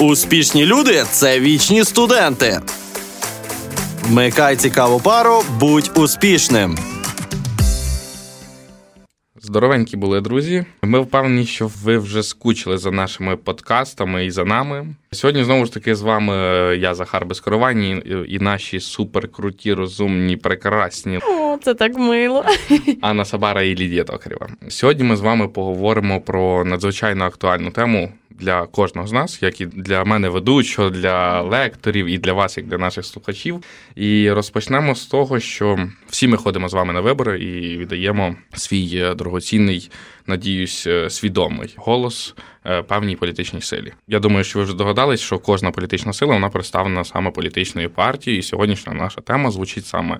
Успішні люди це вічні студенти. Вмикай цікаву пару, будь успішним. Здоровенькі були друзі. Ми впевнені, що ви вже скучили за нашими подкастами і за нами. Сьогодні знову ж таки з вами я Захар Безкоровані і наші суперкруті, розумні, прекрасні. О, це так мило. Анна Сабара і Лідія Токарєва. Сьогодні ми з вами поговоримо про надзвичайно актуальну тему для кожного з нас, як і для мене ведучого, для лекторів і для вас, як для наших слухачів. І розпочнемо з того, що всі ми ходимо з вами на вибори і віддаємо свій е, дорогоцінний, надіюсь, е, свідомий голос е, певній політичній силі. Я думаю, що ви вже догадались, що кожна політична сила вона представлена саме політичною партією. І сьогоднішня наша тема звучить саме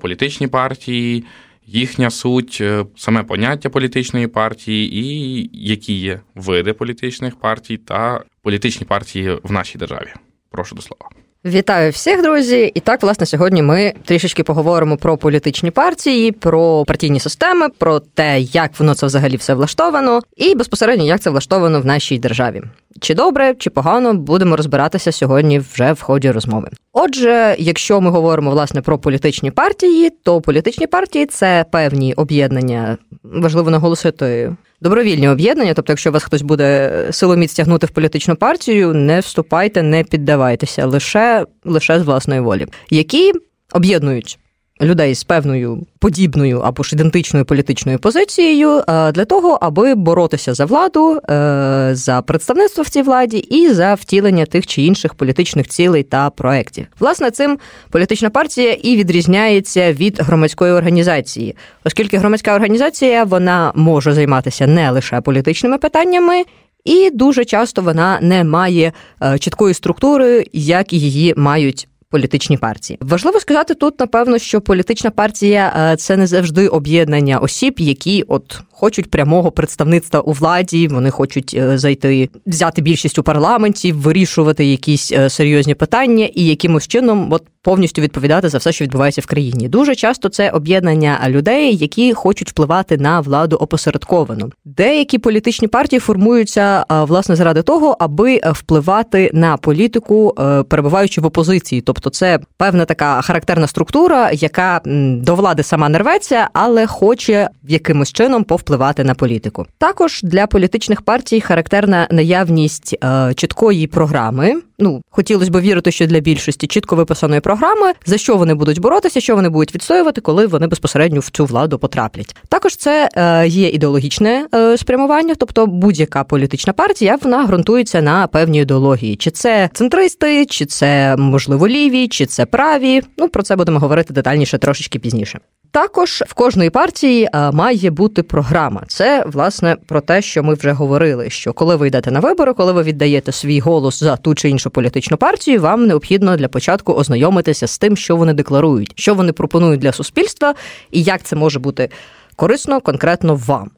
політичні партії їхня суть, е, саме поняття політичної партії, і які є види політичних партій та політичні партії в нашій державі. Прошу до слова. Вітаю всіх, друзі! І так, власне, сьогодні ми трішечки поговоримо про політичні партії, про партійні системи, про те, як воно це взагалі все влаштовано, і безпосередньо як це влаштовано в нашій державі. Чи добре, чи погано будемо розбиратися сьогодні вже в ході розмови. Отже, якщо ми говоримо власне про політичні партії, то політичні партії це певні об'єднання, важливо наголосити добровільні об'єднання. Тобто, якщо вас хтось буде силоміць тягнути в політичну партію, не вступайте, не піддавайтеся лише лише з власної волі, які об'єднують людей з певною подібною або ж ідентичною політичною позицією е, для того, аби боротися за владу, е, за представництво в цій владі і за втілення тих чи інших політичних цілей та проєктів. Власне, цим політична партія і відрізняється від громадської організації, оскільки громадська організація вона може займатися не лише політичними питаннями. І дуже часто вона не має е, чіткої структури, як її мають політичні партії. Важливо сказати тут, напевно, що політична партія е, це не завжди об'єднання осіб, які от хочуть прямого представництва у владі, вони хочуть е, зайти, взяти більшість у парламенті, вирішувати якісь е, серйозні питання і якимось чином от повністю відповідати за все, що відбувається в країні. Дуже часто це об'єднання людей, які хочуть впливати на владу опосередковано. Деякі політичні партії формуються власне заради того, аби впливати на політику, перебуваючи в опозиції, тобто. Це певна така характерна структура, яка до влади сама не рветься, але хоче якимось чином повпливати на політику. Також для політичних партій характерна наявність е, чіткої програми. Ну хотілося б вірити, що для більшості чітко виписаної програми, за що вони будуть боротися, що вони будуть відстоювати, коли вони безпосередньо в цю владу потраплять. Також це е, є ідеологічне е, спрямування, тобто будь-яка політична партія вона ґрунтується на певній ідеології, чи це центристи, чи це можливо ліві чи це праві. Ну про це будемо говорити детальніше трошечки пізніше. Також в кожної партії е, має бути програма. Це власне про те, що ми вже говорили: що коли ви йдете на вибори, коли ви віддаєте свій голос за ту чи іншу політичну партію, вам необхідно для початку ознайомитися з тим, що вони декларують, що вони пропонують для суспільства, і як це може бути корисно конкретно вам.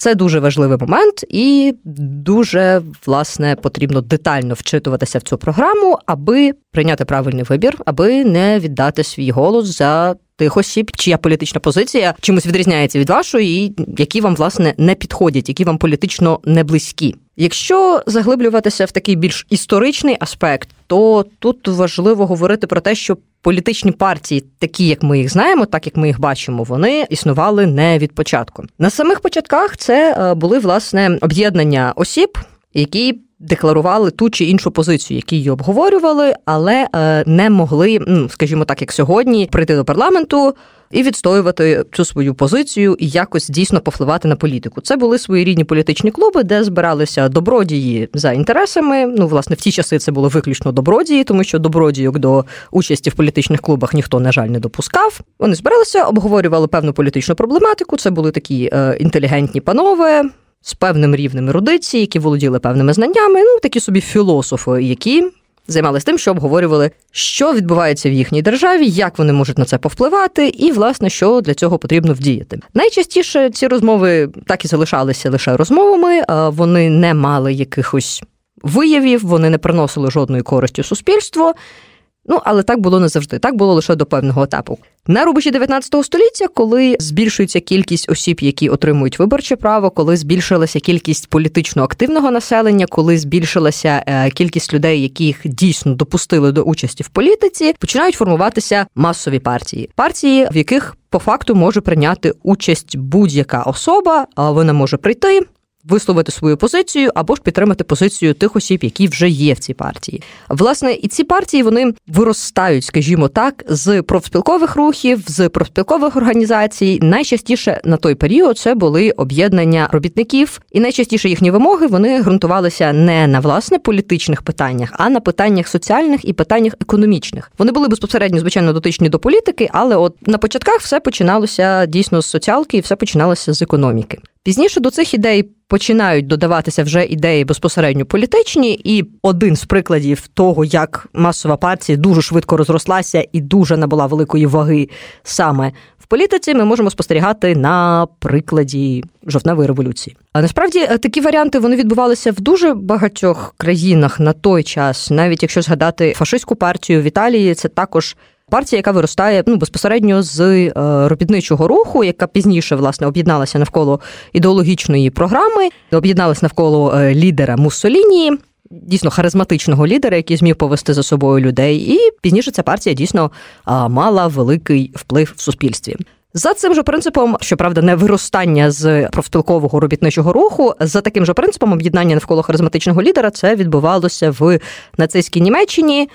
Це дуже важливий момент, і дуже власне потрібно детально вчитуватися в цю програму, аби прийняти правильний вибір, аби не віддати свій голос за тих осіб, чия політична позиція чимось відрізняється від вашої, і які вам власне не підходять, які вам політично не близькі. Якщо заглиблюватися в такий більш історичний аспект, то тут важливо говорити про те, що політичні партії, такі як ми їх знаємо, так як ми їх бачимо, вони існували не від початку. На самих початках це е, були власне об'єднання осіб, які декларували ту чи іншу позицію, які її обговорювали, але е, не могли, ну скажімо так, як сьогодні, прийти до парламенту. І відстоювати цю свою позицію і якось дійсно повпливати на політику. Це були своєрідні політичні клуби, де збиралися добродії за інтересами. Ну, власне, в ті часи це було виключно добродії, тому що добродійок до участі в політичних клубах ніхто, на жаль, не допускав. Вони збиралися, обговорювали певну політичну проблематику. Це були такі е, інтелігентні панове, з певним рівнем ерудиції, які володіли певними знаннями, ну такі собі філософи, які займалися тим, що обговорювали, що відбувається в їхній державі, як вони можуть на це повпливати, і власне що для цього потрібно вдіяти. Найчастіше ці розмови так і залишалися лише розмовами, вони не мали якихось виявів, вони не приносили жодної користі суспільству. Ну, але так було не завжди. Так було лише до певного етапу. На рубежі 19 століття, коли збільшується кількість осіб, які отримують виборче право, коли збільшилася кількість політично активного населення, коли збільшилася е, кількість людей, яких дійсно допустили до участі в політиці, починають формуватися масові партії, партії, в яких по факту може прийняти участь будь-яка особа, вона може прийти висловити свою позицію або ж підтримати позицію тих осіб, які вже є в цій партії. Власне, і ці партії вони виростають, скажімо так, з профспілкових рухів, з профспілкових організацій. Найчастіше на той період це були об'єднання робітників, і найчастіше їхні вимоги вони ґрунтувалися не на власне політичних питаннях, а на питаннях соціальних і питаннях економічних. Вони були безпосередньо звичайно дотичні до політики, але от на початках все починалося дійсно з соціалки, і все починалося з економіки. Пізніше до цих ідей починають додаватися вже ідеї безпосередньо політичні, і один з прикладів того, як масова партія дуже швидко розрослася і дуже набула великої ваги саме в політиці, ми можемо спостерігати на прикладі жовтневої революції. А насправді е, такі варіанти вони відбувалися в дуже багатьох країнах на той час, навіть якщо згадати фашистську партію в Італії, це також партія, яка виростає ну безпосередньо з е, робітничого руху, яка пізніше власне об'єдналася навколо ідеологічної програми, об'єдналася навколо е, лідера Муссоліні. Дійсно харизматичного лідера, який зміг повести за собою людей, і пізніше ця партія дійсно мала великий вплив в суспільстві. За цим же принципом, щоправда, не виростання з профспілкового робітничого руху, за таким же принципом об'єднання навколо харизматичного лідера, це відбувалося в нацистській Німеччині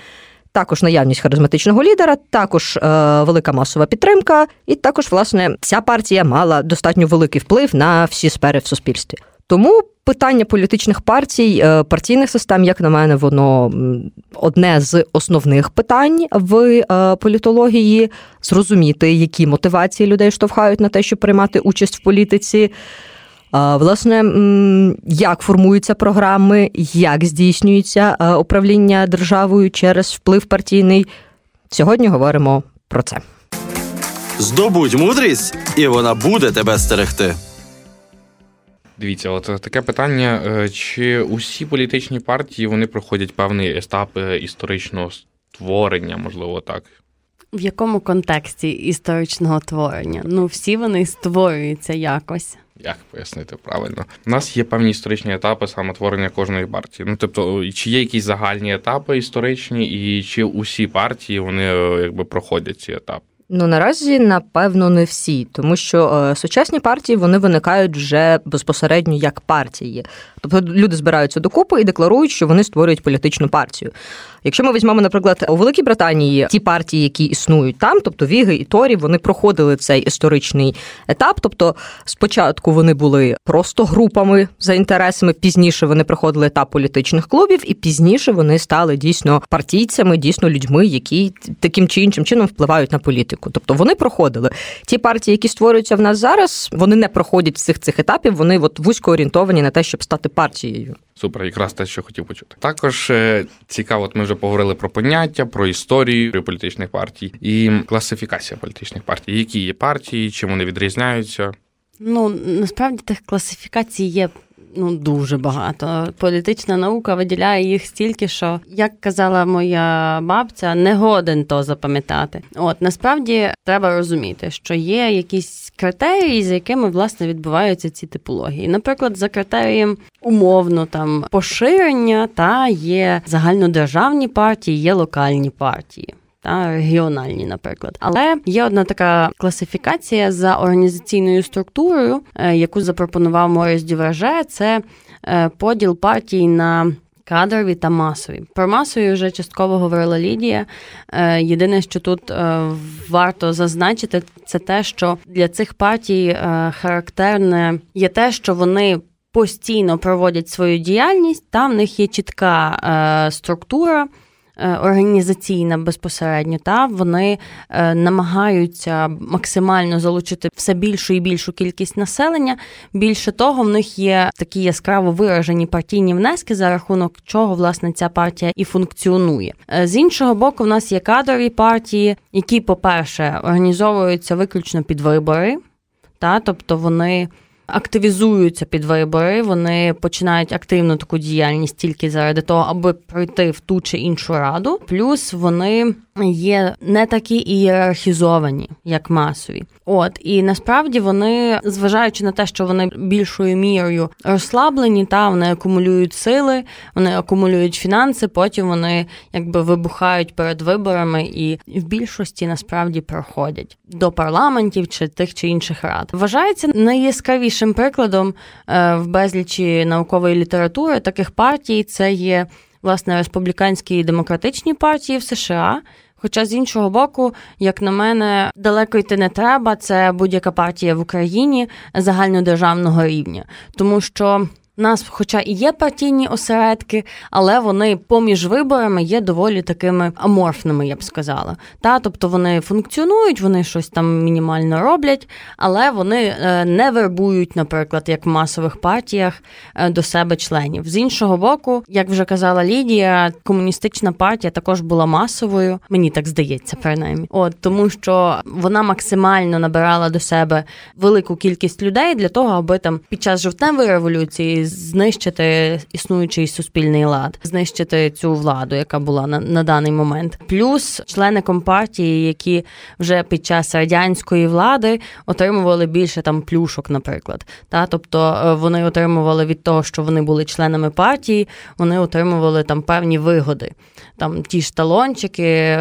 також наявність харизматичного лідера, також е, велика масова підтримка, і також, власне, ця партія мала достатньо великий вплив на всі сфери в суспільстві. Тому питання політичних партій, е, партійних систем, як на мене, воно одне з основних питань в е, політології зрозуміти, які мотивації людей штовхають на те, щоб приймати участь в політиці. Власне, як формуються програми, як здійснюється е, управління державою через вплив партійний. Сьогодні говоримо про це. Здобудь мудрість, і вона буде тебе стерегти. Дивіться, от таке питання: е, чи усі політичні партії вони проходять певний етап е, історичного створення, можливо, так? В якому контексті історичного творення? Ну, всі вони створюються якось. Як пояснити правильно? У нас є певні історичні етапи саме творення кожної партії. Ну тобто, чи є якісь загальні етапи історичні, і чи усі партії вони е, якби проходять ці етапи? Ну наразі напевно не всі, тому що е, сучасні партії вони виникають вже безпосередньо як партії. Тобто люди збираються докупи і декларують, що вони створюють політичну партію. Якщо ми візьмемо, наприклад, у Великій Британії ті партії, які існують там, тобто Віги і Торі, вони проходили цей історичний етап. Тобто, спочатку вони були просто групами за інтересами, пізніше вони проходили етап політичних клубів, і пізніше вони стали дійсно партійцями, дійсно людьми, які таким чи іншим чином впливають на політику. Тобто вони проходили ті партії, які створюються в нас зараз, вони не проходять всіх цих етапів. Вони от вузько орієнтовані на те, щоб стати партією. Супер, якраз те, що хотів почути. Також е, цікаво, от ми вже поговорили про поняття, про історію політичних партій і класифікація політичних партій. Які є партії, чим вони відрізняються? Ну насправді тих класифікацій є ну дуже багато. Політична наука виділяє їх стільки, що як казала моя бабця, не годен то запам'ятати. От насправді треба розуміти, що є якісь критерії, за якими власне відбуваються ці типології. Наприклад, за критерієм умовно там поширення та є загальнодержавні партії, є локальні партії та регіональні, наприклад. Але є одна така класифікація за організаційною структурою, е, яку запропонував Моріс Дюверже, це е, поділ партій на Кадрові та масові. Про масові вже частково говорила Лідія. Е, єдине, що тут варто зазначити, це те, що для цих партій характерне є те, що вони постійно проводять свою діяльність, там в них є чітка структура. Е, організаційна безпосередньо, та вони е, намагаються максимально залучити все більшу і більшу кількість населення. Більше того, в них є такі яскраво виражені партійні внески, за рахунок чого власне ця партія і функціонує. Е, з іншого боку, в нас є кадрові партії, які, по-перше, організовуються виключно під вибори, та тобто вони активізуються під вибори, вони починають активну таку діяльність тільки заради того, аби пройти в ту чи іншу раду. Плюс вони є не такі ієрархізовані, як масові. От і насправді вони, зважаючи на те, що вони більшою мірою розслаблені, та вони акумулюють сили, вони акумулюють фінанси. Потім вони якби вибухають перед виборами і в більшості насправді проходять до парламентів чи тих чи інших рад. Вважається найяскравішим прикладом е, в безлічі наукової літератури таких партій. Це є власне республіканські і демократичні партії в США. Хоча з іншого боку, як на мене, далеко йти не треба. Це будь-яка партія в Україні загальнодержавного рівня, тому що нас, хоча і є партійні осередки, але вони поміж виборами є доволі такими аморфними, я б сказала. Та, Тобто вони функціонують, вони щось там мінімально роблять, але вони е, не вербують, наприклад, як в масових партіях е, до себе членів. З іншого боку, як вже казала Лідія, комуністична партія також була масовою, мені так здається, принаймні. От тому, що вона максимально набирала до себе велику кількість людей для того, аби там під час жовтневої революції знищити існуючий суспільний лад, знищити цю владу, яка була на, на даний момент. Плюс члени компартії, які вже під час радянської влади отримували більше там плюшок, наприклад. Та тобто е, вони отримували від того, що вони були членами партії, вони отримували там певні вигоди, там ті ж талончики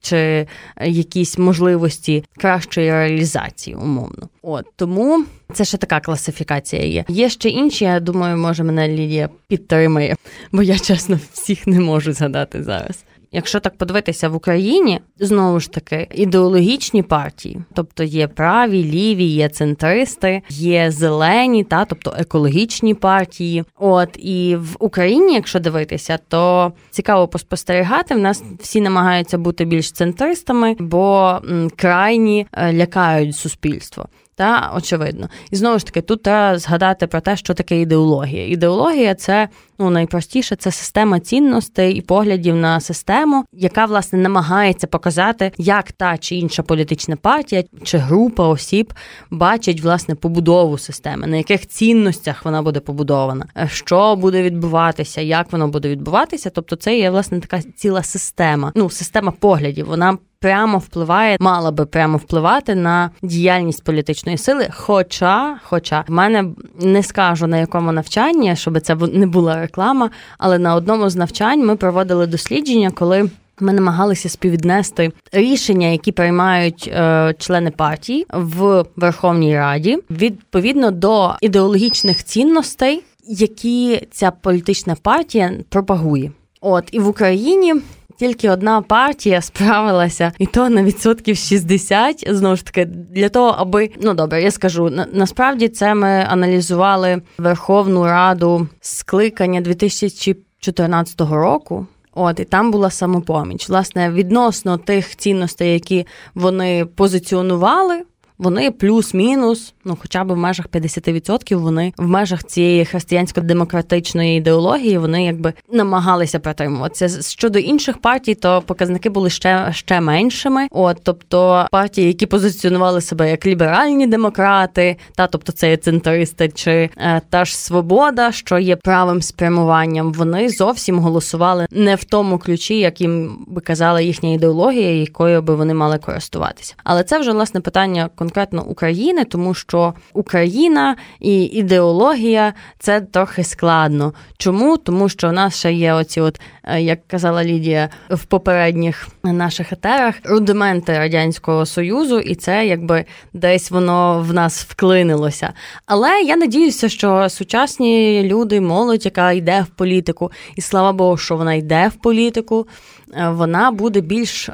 чи якісь можливості кращої реалізації, умовно. От тому це ще така класифікація є. Є ще інші. Я думаю, може мене Лідія підтримає, бо я чесно всіх не можу згадати зараз. Якщо так подивитися в Україні, знову ж таки ідеологічні партії, тобто є праві, ліві, є центристи, є зелені, та тобто екологічні партії. От і в Україні, якщо дивитися, то цікаво поспостерігати. В нас всі намагаються бути більш центристами, бо крайні е, лякають суспільство. Та очевидно, і знову ж таки, тут треба згадати про те, що таке ідеологія. Ідеологія це ну найпростіше, це система цінностей і поглядів на систему, яка власне намагається показати, як та чи інша політична партія чи група осіб бачить власне побудову системи, на яких цінностях вона буде побудована, що буде відбуватися, як воно буде відбуватися. Тобто, це є власне така ціла система, ну система поглядів. Вона прямо впливає, мала би прямо впливати на діяльність політичної сили. Хоча, хоча в мене не скажу на якому навчанні, щоб це не була реклама, але на одному з навчань ми проводили дослідження, коли. Ми намагалися співвіднести рішення, які приймають е, члени партії в Верховній Раді, відповідно до ідеологічних цінностей, які ця політична партія пропагує. От і в Україні тільки одна партія справилася, і то на відсотків 60, знову ж таки, для того, аби ну добре, я скажу на, насправді це ми аналізували Верховну Раду скликання 2014 року. От і там була самопоміч. Власне, відносно тих цінностей, які вони позиціонували вони плюс-мінус, ну хоча б в межах 50% вони в межах цієї християнсько-демократичної ідеології вони якби намагалися протримуватися. Щодо інших партій, то показники були ще ще меншими. От тобто партії, які позиціонували себе як ліберальні демократи, та тобто це є центристи, чи е, та ж свобода, що є правим спрямуванням, вони зовсім голосували не в тому ключі, як їм би казала їхня ідеологія, якою би вони мали користуватися. Але це вже власне питання конкретно України, тому що Україна і ідеологія це трохи складно. Чому? Тому що в нас ще є оці, от е, як казала Лідія в попередніх наших етерах, рудименти радянського союзу, і це якби десь воно в нас вклинилося. Але я надіюся, що сучасні люди, молодь, яка йде в політику, і слава Богу, що вона йде в політику, е, вона буде більш.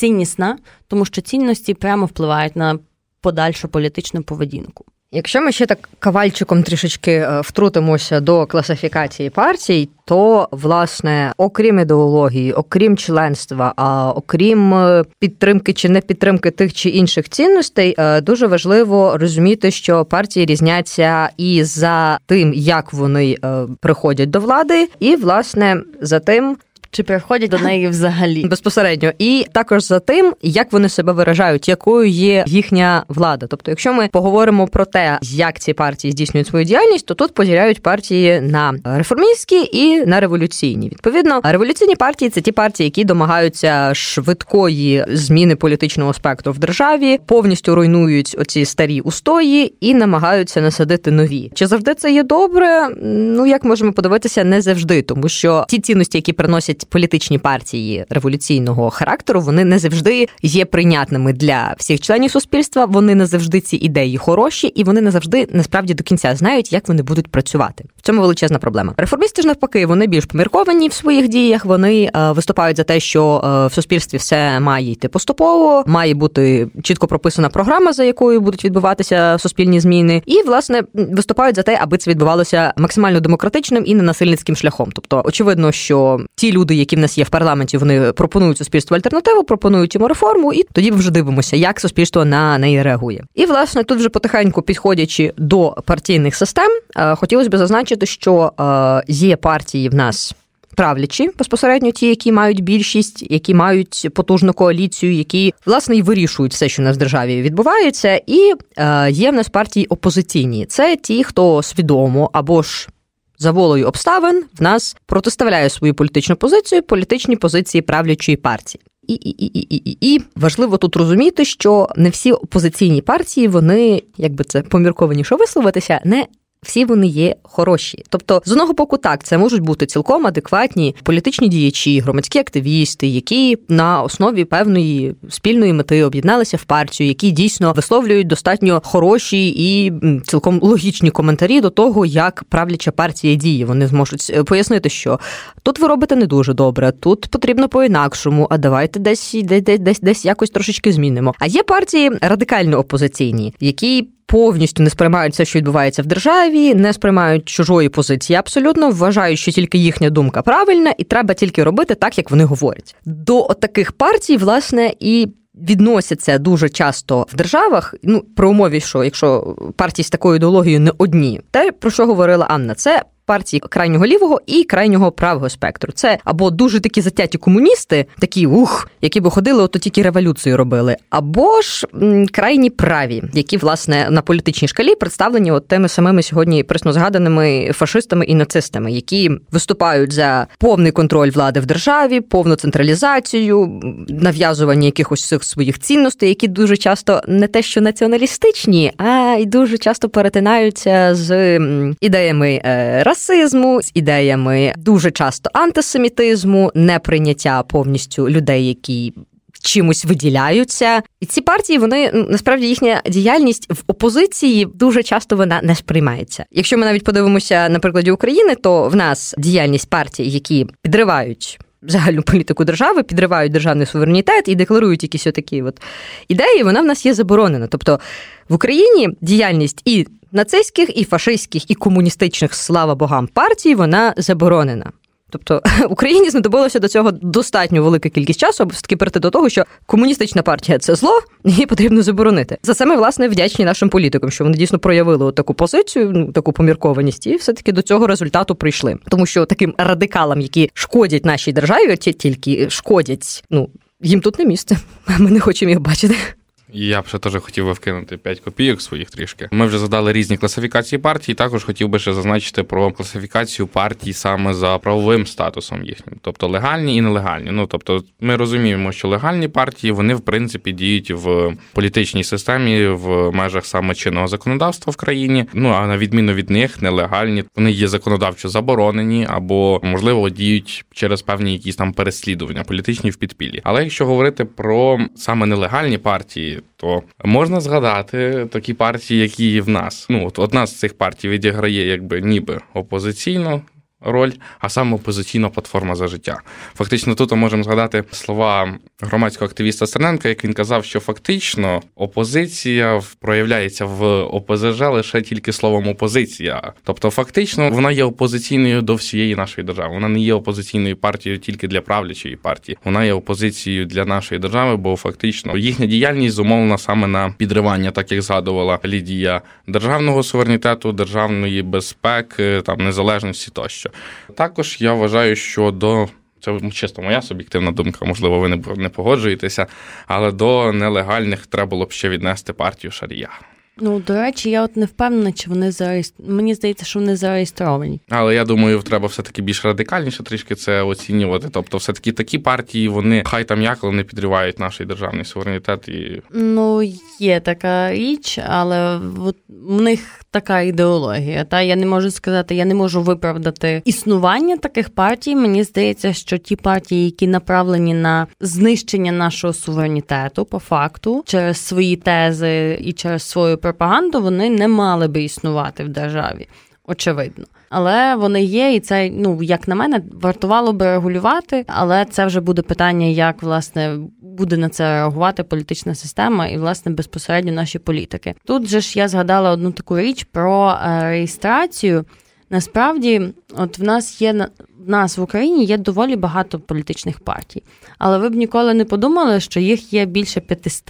Ціннісна, тому що цінності прямо впливають на подальшу політичну поведінку. Якщо ми ще так кавальчиком трішечки е, втрутимося до класифікації партій, то власне, окрім ідеології, окрім членства, а окрім е, підтримки чи не підтримки тих чи інших цінностей, е, дуже важливо розуміти, що партії різняться і за тим, як вони приходять до влади, і власне за тим, чи приходять до неї взагалі. Безпосередньо, і також за тим, як вони себе виражають, якою є їхня влада. Тобто, якщо ми поговоримо про те, як ці партії здійснюють свою діяльність, то тут поділяють партії на реформістські і на революційні. Відповідно, революційні партії це ті партії, які домагаються швидкої зміни політичного спектру в державі, повністю руйнують оці старі устої і намагаються насадити нові. Чи завжди це є добре? Ну як можемо подивитися, не завжди, тому що ті цінності, які приносять політичні партії революційного характеру, вони не завжди є прийнятними для всіх членів суспільства. Вони не завжди ці ідеї хороші, і вони не завжди насправді до кінця знають, як вони будуть працювати. В цьому величезна проблема. Реформісти ж навпаки, вони більш помірковані в своїх діях. Вони е, виступають за те, що е, в суспільстві все має йти поступово, має бути чітко прописана програма, за якою будуть відбуватися суспільні зміни, і власне виступають за те, аби це відбувалося максимально демократичним і ненасильницьким шляхом. Тобто, очевидно, що ті люди, які в нас є в парламенті, вони пропонують суспільству альтернативу, пропонують йому реформу, і тоді ми вже дивимося, як суспільство на неї реагує. І власне тут вже потихеньку підходячи до партійних систем, е, хотілося б зазначити, що е, є партії в нас. Правлячі безпосередньо ті, які мають більшість, які мають потужну коаліцію, які власне і вирішують все, що в нас в державі відбувається, і е, є в нас партії опозиційні. Це ті, хто свідомо або ж за волею обставин в нас протиставляє свою політичну позицію політичній позиції правлячої партії. І і, і, і, і, і важливо тут розуміти, що не всі опозиційні партії, вони, як би це поміркованіше висловитися, не всі вони є хороші. Тобто, з одного боку, так це можуть бути цілком адекватні політичні діячі, громадські активісти, які на основі певної спільної мети об'єдналися в партію, які дійсно висловлюють достатньо хороші і цілком логічні коментарі до того, як правляча партія діє. Вони зможуть е, пояснити, що тут ви робите не дуже добре, тут потрібно по-інакшому, а давайте десь десь десь десь якось трошечки змінимо. А є партії радикально опозиційні, які повністю не сприймають все, що відбувається в державі, не сприймають чужої позиції. Абсолютно вважають, що тільки їхня думка правильна, і треба тільки робити так, як вони говорять. До таких партій, власне, і. Відносяться дуже часто в державах, ну при умові, що якщо партії з такою ідеологією не одні, те про що говорила Анна, це партії крайнього лівого і крайнього правого спектру. Це або дуже такі затяті комуністи, такі ух, які би ходили, ото тільки революцію робили, або ж м, крайні праві, які власне на політичній шкалі представлені от тими самими сьогодні присно згаданими фашистами і нацистами, які виступають за повний контроль влади в державі, повну централізацію, нав'язування якихось цих своїх цінностей, які дуже часто не те, що націоналістичні, а й дуже часто перетинаються з ідеями е, рас расизму, з ідеями дуже часто антисемітизму, неприйняття повністю людей, які. Чимось виділяються, і ці партії вони насправді їхня діяльність в опозиції дуже часто вона не сприймається. Якщо ми навіть подивимося на прикладі України, то в нас діяльність партій, які підривають загальну політику держави, підривають державний суверенітет і декларують якісь отакі от ідеї, вона в нас є заборонена. Тобто в Україні діяльність і нацистських, і фашистських, і комуністичних, слава богам, партій вона заборонена. Тобто Україні знадобилося до цього достатньо велика кількість часу, аби все-таки прийти до того, що комуністична партія це зло, її потрібно заборонити. За це ми власне вдячні нашим політикам, що вони дійсно проявили таку позицію, ну таку поміркованість, і все таки до цього результату прийшли. Тому що таким радикалам, які шкодять нашій державі, тільки шкодять, ну їм тут не місце. Ми не хочемо їх бачити. Я б ще теж хотів би вкинути 5 копійок своїх трішки. Ми вже задали різні класифікації партій. Також хотів би ще зазначити про класифікацію партій саме за правовим статусом їхнім, тобто легальні і нелегальні. Ну тобто, ми розуміємо, що легальні партії вони в принципі діють в політичній системі в межах саме чинного законодавства в країні. Ну а на відміну від них, нелегальні вони є законодавчо заборонені або можливо діють через певні якісь там переслідування, політичні в підпіллі. Але якщо говорити про саме нелегальні партії то можна згадати такі партії, які є в нас. Ну от одна з цих партій відіграє, якби ніби опозиційно роль, а саме опозиційна платформа за життя. Фактично, тут ми можемо згадати слова громадського активіста Стерненка, як він казав, що фактично опозиція проявляється в ОПЗЖ лише тільки словом опозиція. Тобто, фактично, вона є опозиційною до всієї нашої держави. Вона не є опозиційною партією тільки для правлячої партії. Вона є опозицією для нашої держави, бо фактично їхня діяльність зумовлена саме на підривання, так як згадувала Лідія, державного суверенітету, державної безпеки, там незалежності тощо. Також я вважаю, що до Це чисто моя суб'єктивна думка, можливо, ви не погоджуєтеся, але до нелегальних треба було б ще віднести партію Шарія. Ну, до речі, я от не впевнена, чи вони зареєстровані. Мені здається, що вони зареєстровані. Але я думаю, треба все-таки більш радикальніше трішки це оцінювати. Тобто, все-таки такі партії, вони хай там як, але не підривають наш державний суверенітет. і... Ну, є така річ, але от в них така ідеологія. Та я не можу сказати, я не можу виправдати існування таких партій. Мені здається, що ті партії, які направлені на знищення нашого суверенітету, по факту, через свої тези і через свою пропаганду, вони не мали би існувати в державі. Очевидно, але вони є, і це ну як на мене вартувало би регулювати, але це вже буде питання, як власне буде на це реагувати політична система і власне безпосередньо наші політики. Тут же ж я згадала одну таку річ про е, реєстрацію. Насправді, от в нас є в нас в Україні є доволі багато політичних партій, але ви б ніколи не подумали, що їх є більше 500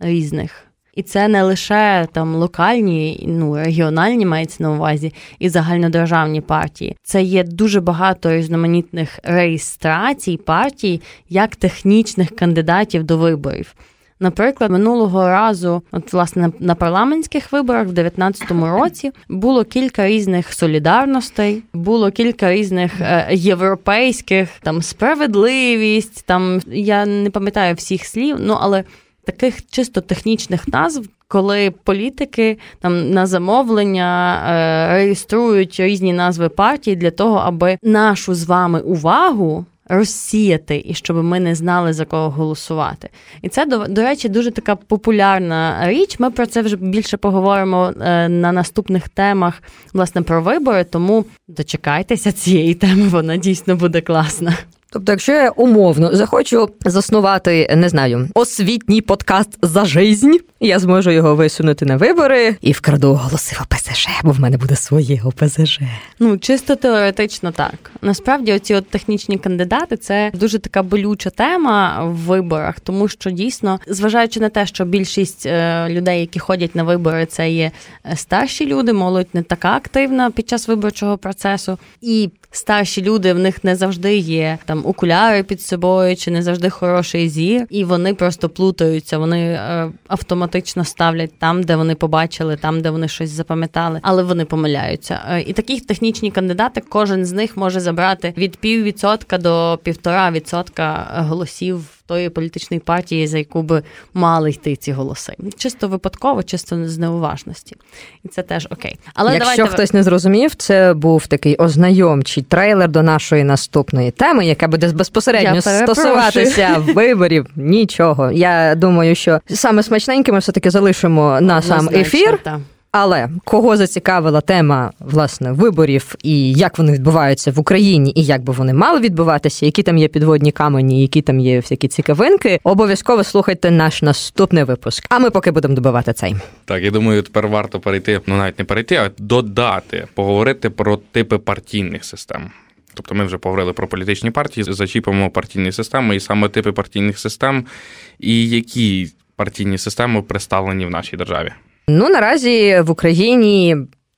різних. І це не лише там локальні, ну регіональні мається на увазі і загальнодержавні партії. Це є дуже багато різноманітних реєстрацій партій як технічних кандидатів до виборів. Наприклад, минулого разу, от власне на парламентських виборах в 2019 році було кілька різних солідарностей, було кілька різних е, європейських там справедливість. Там я не пам'ятаю всіх слів, ну але таких чисто технічних назв. Коли політики там на замовлення е, реєструють різні назви партій для того, аби нашу з вами увагу розсіяти і щоб ми не знали за кого голосувати. І це до, до речі дуже така популярна річ. Ми про це вже більше поговоримо е, на наступних темах, власне, про вибори. Тому дочекайтеся цієї теми, вона дійсно буде класна. Тобто, якщо я умовно захочу заснувати, не знаю, освітній подкаст за жизнь, я зможу його висунути на вибори і вкраду голоси в ОПЗЖ, бо в мене буде своє ОПЗЖ. Ну чисто теоретично так. Насправді, оці от технічні кандидати це дуже така болюча тема в виборах, тому що дійсно, зважаючи на те, що більшість е, людей, які ходять на вибори, це є е, старші люди, молодь не така активна під час виборчого процесу, і старші люди в них не завжди є там окуляри під собою, чи не завжди хороший зір, і вони просто плутаються. Вони е, автоматично ставлять там, де вони побачили, там де вони щось запам'ятали, але вони помиляються. Е, і такі технічні кандидати, кожен з них може забрати від піввідсотка до півтора відсотка голосів тої політичної партії, за яку би мали йти ці голоси. Чисто випадково, чисто з неуважності. І це теж окей. Але Якщо давайте... хтось не зрозумів, це був такий ознайомчий трейлер до нашої наступної теми, яка буде безпосередньо стосуватися виборів. Нічого. Я думаю, що саме смачненьке ми все таки залишимо на сам ефір. Та. Але кого зацікавила тема власне виборів і як вони відбуваються в Україні, і як би вони мали відбуватися, які там є підводні камені, які там є всякі цікавинки, обов'язково слухайте наш наступний випуск. А ми поки будемо добивати цей. Так, я думаю, тепер варто перейти, ну навіть не перейти, а додати, поговорити про типи партійних систем. Тобто ми вже поговорили про політичні партії, зачіпимо партійні системи і саме типи партійних систем, і які партійні системи представлені в нашій державі. Ну наразі в Україні.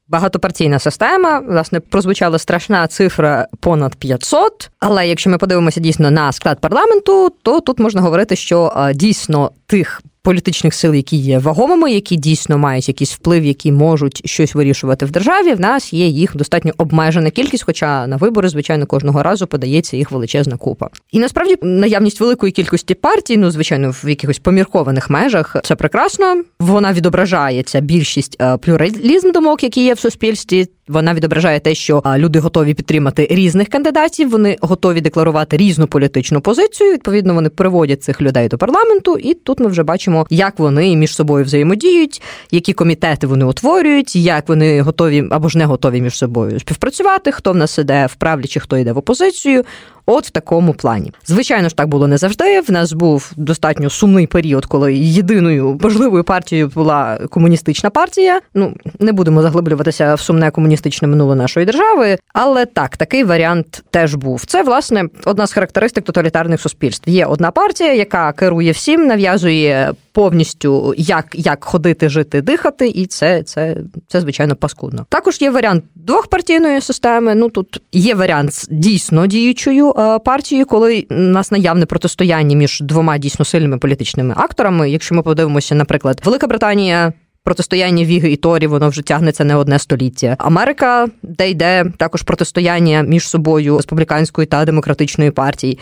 Багатопартійна система, власне, прозвучала страшна цифра понад 500, Але якщо ми подивимося дійсно на склад парламенту, то тут можна говорити, що дійсно тих політичних сил, які є вагомими, які дійсно мають якийсь вплив, які можуть щось вирішувати в державі. В нас є їх достатньо обмежена кількість, хоча на вибори, звичайно, кожного разу подається їх величезна купа. І насправді наявність великої кількості партій, ну звичайно, в якихось поміркованих межах, це прекрасно. Вона відображає ця більшість е, плюралізм думок, які є в суспільстві. Вона відображає те, що люди готові підтримати різних кандидатів, вони готові декларувати різну політичну позицію. Відповідно, вони приводять цих людей до парламенту, і тут ми вже бачимо, як вони між собою взаємодіють, які комітети вони утворюють, як вони готові або ж не готові між собою співпрацювати. Хто в нас іде в правлі, чи хто йде в опозицію. От в такому плані. Звичайно ж, так було не завжди. В нас був достатньо сумний період, коли єдиною важливою партією була комуністична партія. Ну не будемо заглиблюватися в сумне комуністичне минуле нашої держави, але так, такий варіант теж був. Це власне одна з характеристик тоталітарних суспільств. Є одна партія, яка керує всім, нав'язує повністю як як ходити, жити, дихати, і це, це, це звичайно паскудно. Також є варіант двохпартійної системи. Ну тут є варіант дійсно діючою е, партією, коли у нас наявне протистояння між двома дійсно сильними політичними акторами. Якщо ми подивимося, наприклад, Велика Британія. Протистояння Віги і Торі, воно вже тягнеться не одне століття. Америка, де йде також протистояння між собою республіканської та демократичної партії.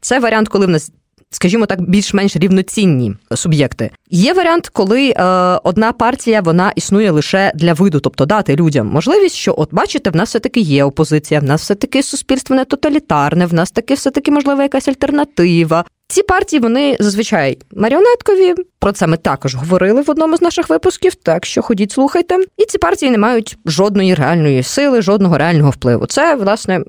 Це варіант, коли в нас скажімо так, більш-менш рівноцінні суб'єкти. Є варіант, коли е, одна партія вона існує лише для виду, тобто дати людям можливість, що от бачите, в нас все таки є опозиція, в нас все таки суспільство не тоталітарне, в нас таки все таки можлива якась альтернатива. Ці партії вони зазвичай маріонеткові. Про це ми також говорили в одному з наших випусків. Так що ходіть, слухайте. І ці партії не мають жодної реальної сили, жодного реального впливу. Це власне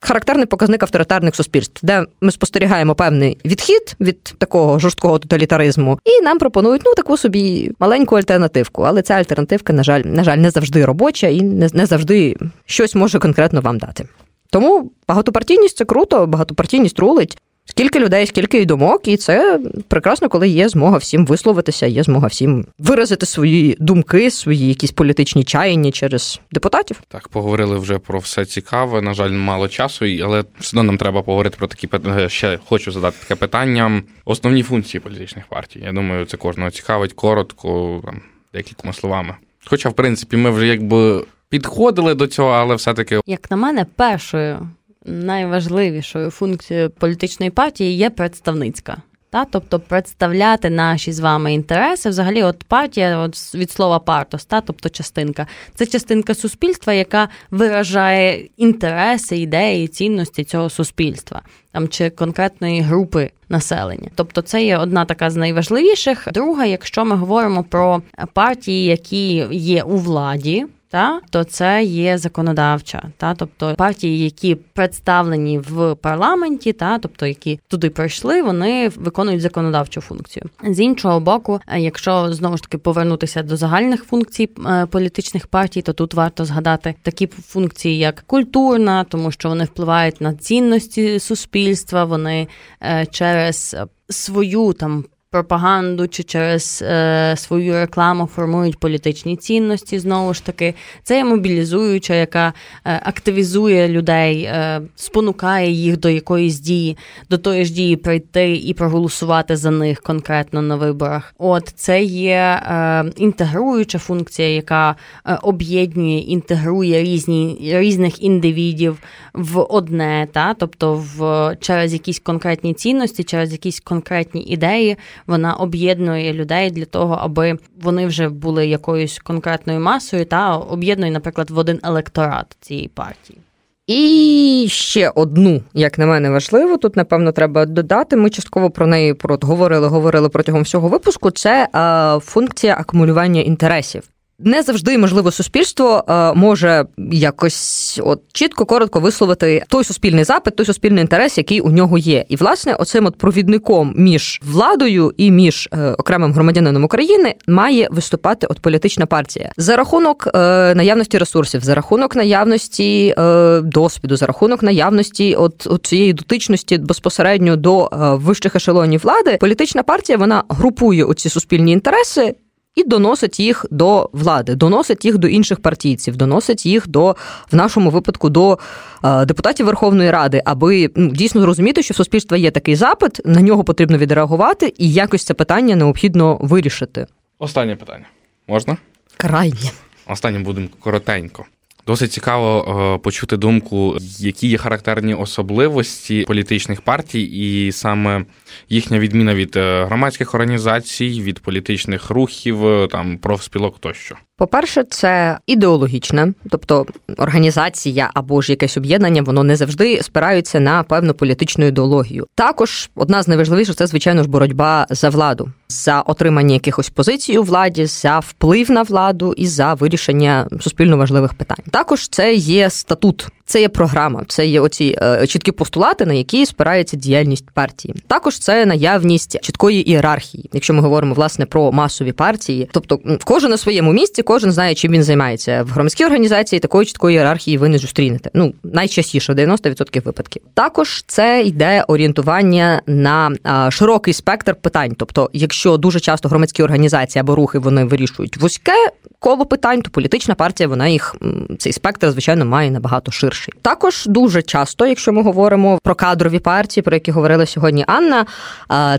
характерний показник авторитарних суспільств, де ми спостерігаємо певний відхід від такого жорсткого тоталітаризму, і нам пропонують ну таку собі маленьку альтернативку. Але ця альтернативка, на жаль, на жаль, не завжди робоча і не, не завжди щось може конкретно вам дати. Тому багатопартійність це круто, багатопартійність рулить. Скільки людей, скільки й думок, і це прекрасно, коли є змога всім висловитися, є змога всім виразити свої думки, свої якісь політичні чаяння через депутатів. Так, поговорили вже про все цікаве. На жаль, мало часу, але все одно нам треба поговорити про такі е, ще хочу задати таке питання. Основні функції політичних партій. Я думаю, це кожного цікавить коротко, там декількома словами. Хоча, в принципі, ми вже якби підходили до цього, але все-таки як на мене, першою найважливішою функцією політичної партії є представницька. Та, тобто представляти наші з вами інтереси, взагалі, от партія, от від слова партос, та, тобто частинка, це частинка суспільства, яка виражає інтереси, ідеї, цінності цього суспільства там чи конкретної групи населення. Тобто, це є одна така з найважливіших. Друга, якщо ми говоримо про партії, які є у владі та то це є законодавча, та тобто партії, які представлені в парламенті, та тобто які туди пройшли, вони виконують законодавчу функцію. З іншого боку, е, якщо знову ж таки повернутися до загальних функцій е, політичних партій, то тут варто згадати такі функції, як культурна, тому що вони впливають на цінності суспільства, вони е, через свою там пропаганду чи через е, свою рекламу формують політичні цінності. Знову ж таки, це є мобілізуюча, яка е, активізує людей, е, спонукає їх до якоїсь дії, до тої ж дії прийти і проголосувати за них конкретно на виборах. От це є е, інтегруюча функція, яка е, об'єднує, інтегрує різні різних індивідів в одне, та тобто в через якісь конкретні цінності, через якісь конкретні ідеї вона об'єднує людей для того, аби вони вже були якоюсь конкретною масою, та об'єднує, наприклад, в один електорат цієї партії. І ще одну, як на мене, важливу, тут напевно треба додати. Ми частково про неї говорили, говорили протягом всього випуску. Це е, функція акумулювання інтересів не завжди можливо суспільство е, може якось от чітко, коротко висловити той суспільний запит, той суспільний інтерес, який у нього є. І власне, оцим от провідником між владою і між е, окремим громадянином України має виступати от політична партія за рахунок е, наявності ресурсів, за рахунок наявності досвіду, за рахунок наявності от, от цієї дотичності безпосередньо до вищих ешелонів влади. Політична партія вона групує оці суспільні інтереси і доносить їх до влади, доносить їх до інших партійців, доносить їх до в нашому випадку до е, депутатів Верховної Ради, аби ну, дійсно зрозуміти, що в суспільства є такий запит, на нього потрібно відреагувати, і якось це питання необхідно вирішити. Останнє питання можна? Крайнє. Останнє будемо коротенько. Досить цікаво е, почути думку, які є характерні особливості політичних партій, і саме їхня відміна від е, громадських організацій, від політичних рухів, е, там профспілок тощо. По-перше, це ідеологічне, тобто організація або ж якесь об'єднання, воно не завжди спираються на певну політичну ідеологію. Також одна з найважливіших це звичайно ж боротьба за владу, за отримання якихось позицій у владі, за вплив на владу і за вирішення суспільно важливих питань. Також це є статут. Це є програма, це є оці е, чіткі постулати, на які спирається діяльність партії. Також це наявність чіткої ієрархії, якщо ми говоримо власне про масові партії, тобто кожен на своєму місці кожен знає, чим він займається. В громадській організації такої чіткої ієрархії ви не зустрінете. Ну найчастіше в 90% випадків. Також це йде орієнтування на широкий спектр питань. Тобто, якщо дуже часто громадські організації або рухи вони вирішують вузьке коло питань, то політична партія вона їх цей спектр, звичайно, має набагато ширший. Також дуже часто, якщо ми говоримо про кадрові партії, про які говорила сьогодні Анна,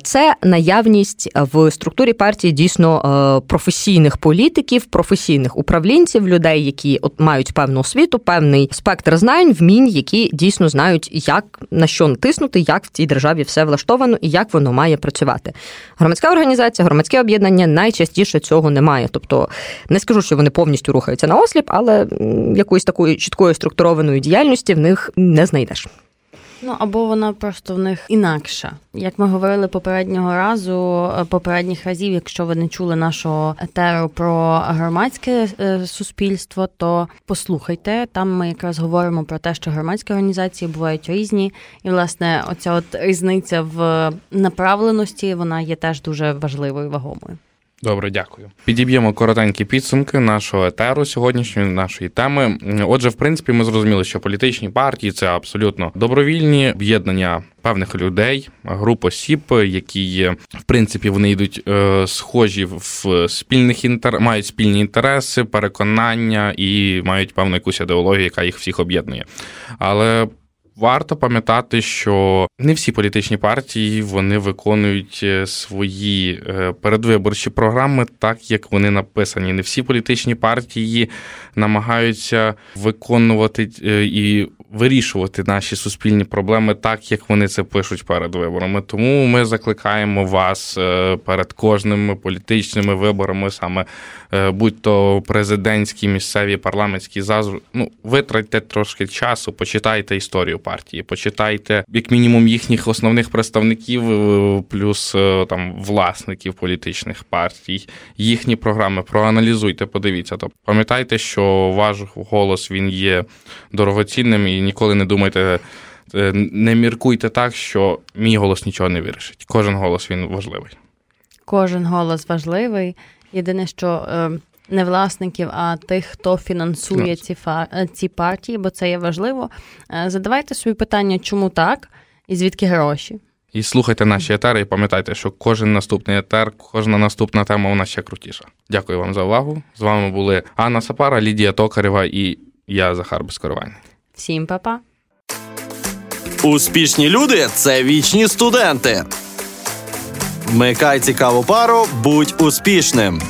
це наявність в структурі партії дійсно професійних політиків, професійних управлінців, людей, які от мають певну освіту, певний спектр знань, вмінь, які дійсно знають, як на що натиснути, як в цій державі все влаштовано і як воно має працювати. Громадська організація, громадське об'єднання найчастіше цього немає. Тобто не скажу, що вони повністю рухаються на осліп, але якоїсь такої чіткої структурованої діяльності в них не знайдеш. Ну або вона просто в них інакша. Як ми говорили попереднього разу, е, попередніх разів, якщо ви не чули нашого етеру про громадське е, суспільство, то послухайте. Там ми якраз говоримо про те, що громадські організації бувають різні, і власне оця от різниця в направленості вона є теж дуже важливою вагомою. Добре, дякую. Підіб'ємо коротенькі підсумки нашого етеру сьогоднішньої нашої теми. Отже, в принципі, ми зрозуміли, що політичні партії це абсолютно добровільні об'єднання певних людей, груп осіб, які в принципі вони йдуть е, схожі в спільних інтер... мають спільні інтереси, переконання і мають певну якусь ідеологію, яка їх всіх об'єднує. Але Варто пам'ятати, що не всі політичні партії вони виконують е, свої е, передвиборчі програми так, як вони написані. Не всі політичні партії намагаються виконувати е, і вирішувати наші суспільні проблеми так, як вони це пишуть перед виборами. Тому ми закликаємо вас перед кожними політичними виборами, саме будь-то президентські, місцеві, парламентські зазу. Ну витратьте трошки часу, почитайте історію партії. Почитайте як мінімум їхніх основних представників, е, плюс е, там власників політичних партій, їхні програми. Проаналізуйте, подивіться. Тобто пам'ятайте, що ваш голос він є дорогоцінним і ніколи не думайте. Е, не міркуйте так, що мій голос нічого не вирішить. Кожен голос він важливий. Кожен голос важливий. Єдине, що не власників, а тих, хто фінансує ці е, ці партії, бо це є важливо. Е, задавайте собі питання, чому так і звідки гроші. І слухайте наші етери, і пам'ятайте, що кожен наступний етер, кожна наступна тема у нас ще крутіша. Дякую вам за увагу. З вами були Анна Сапара, Лідія Токарева і я, Захар Безкоривайний. Всім па-па. Успішні люди це вічні студенти. Вмикай цікаву пару, будь успішним.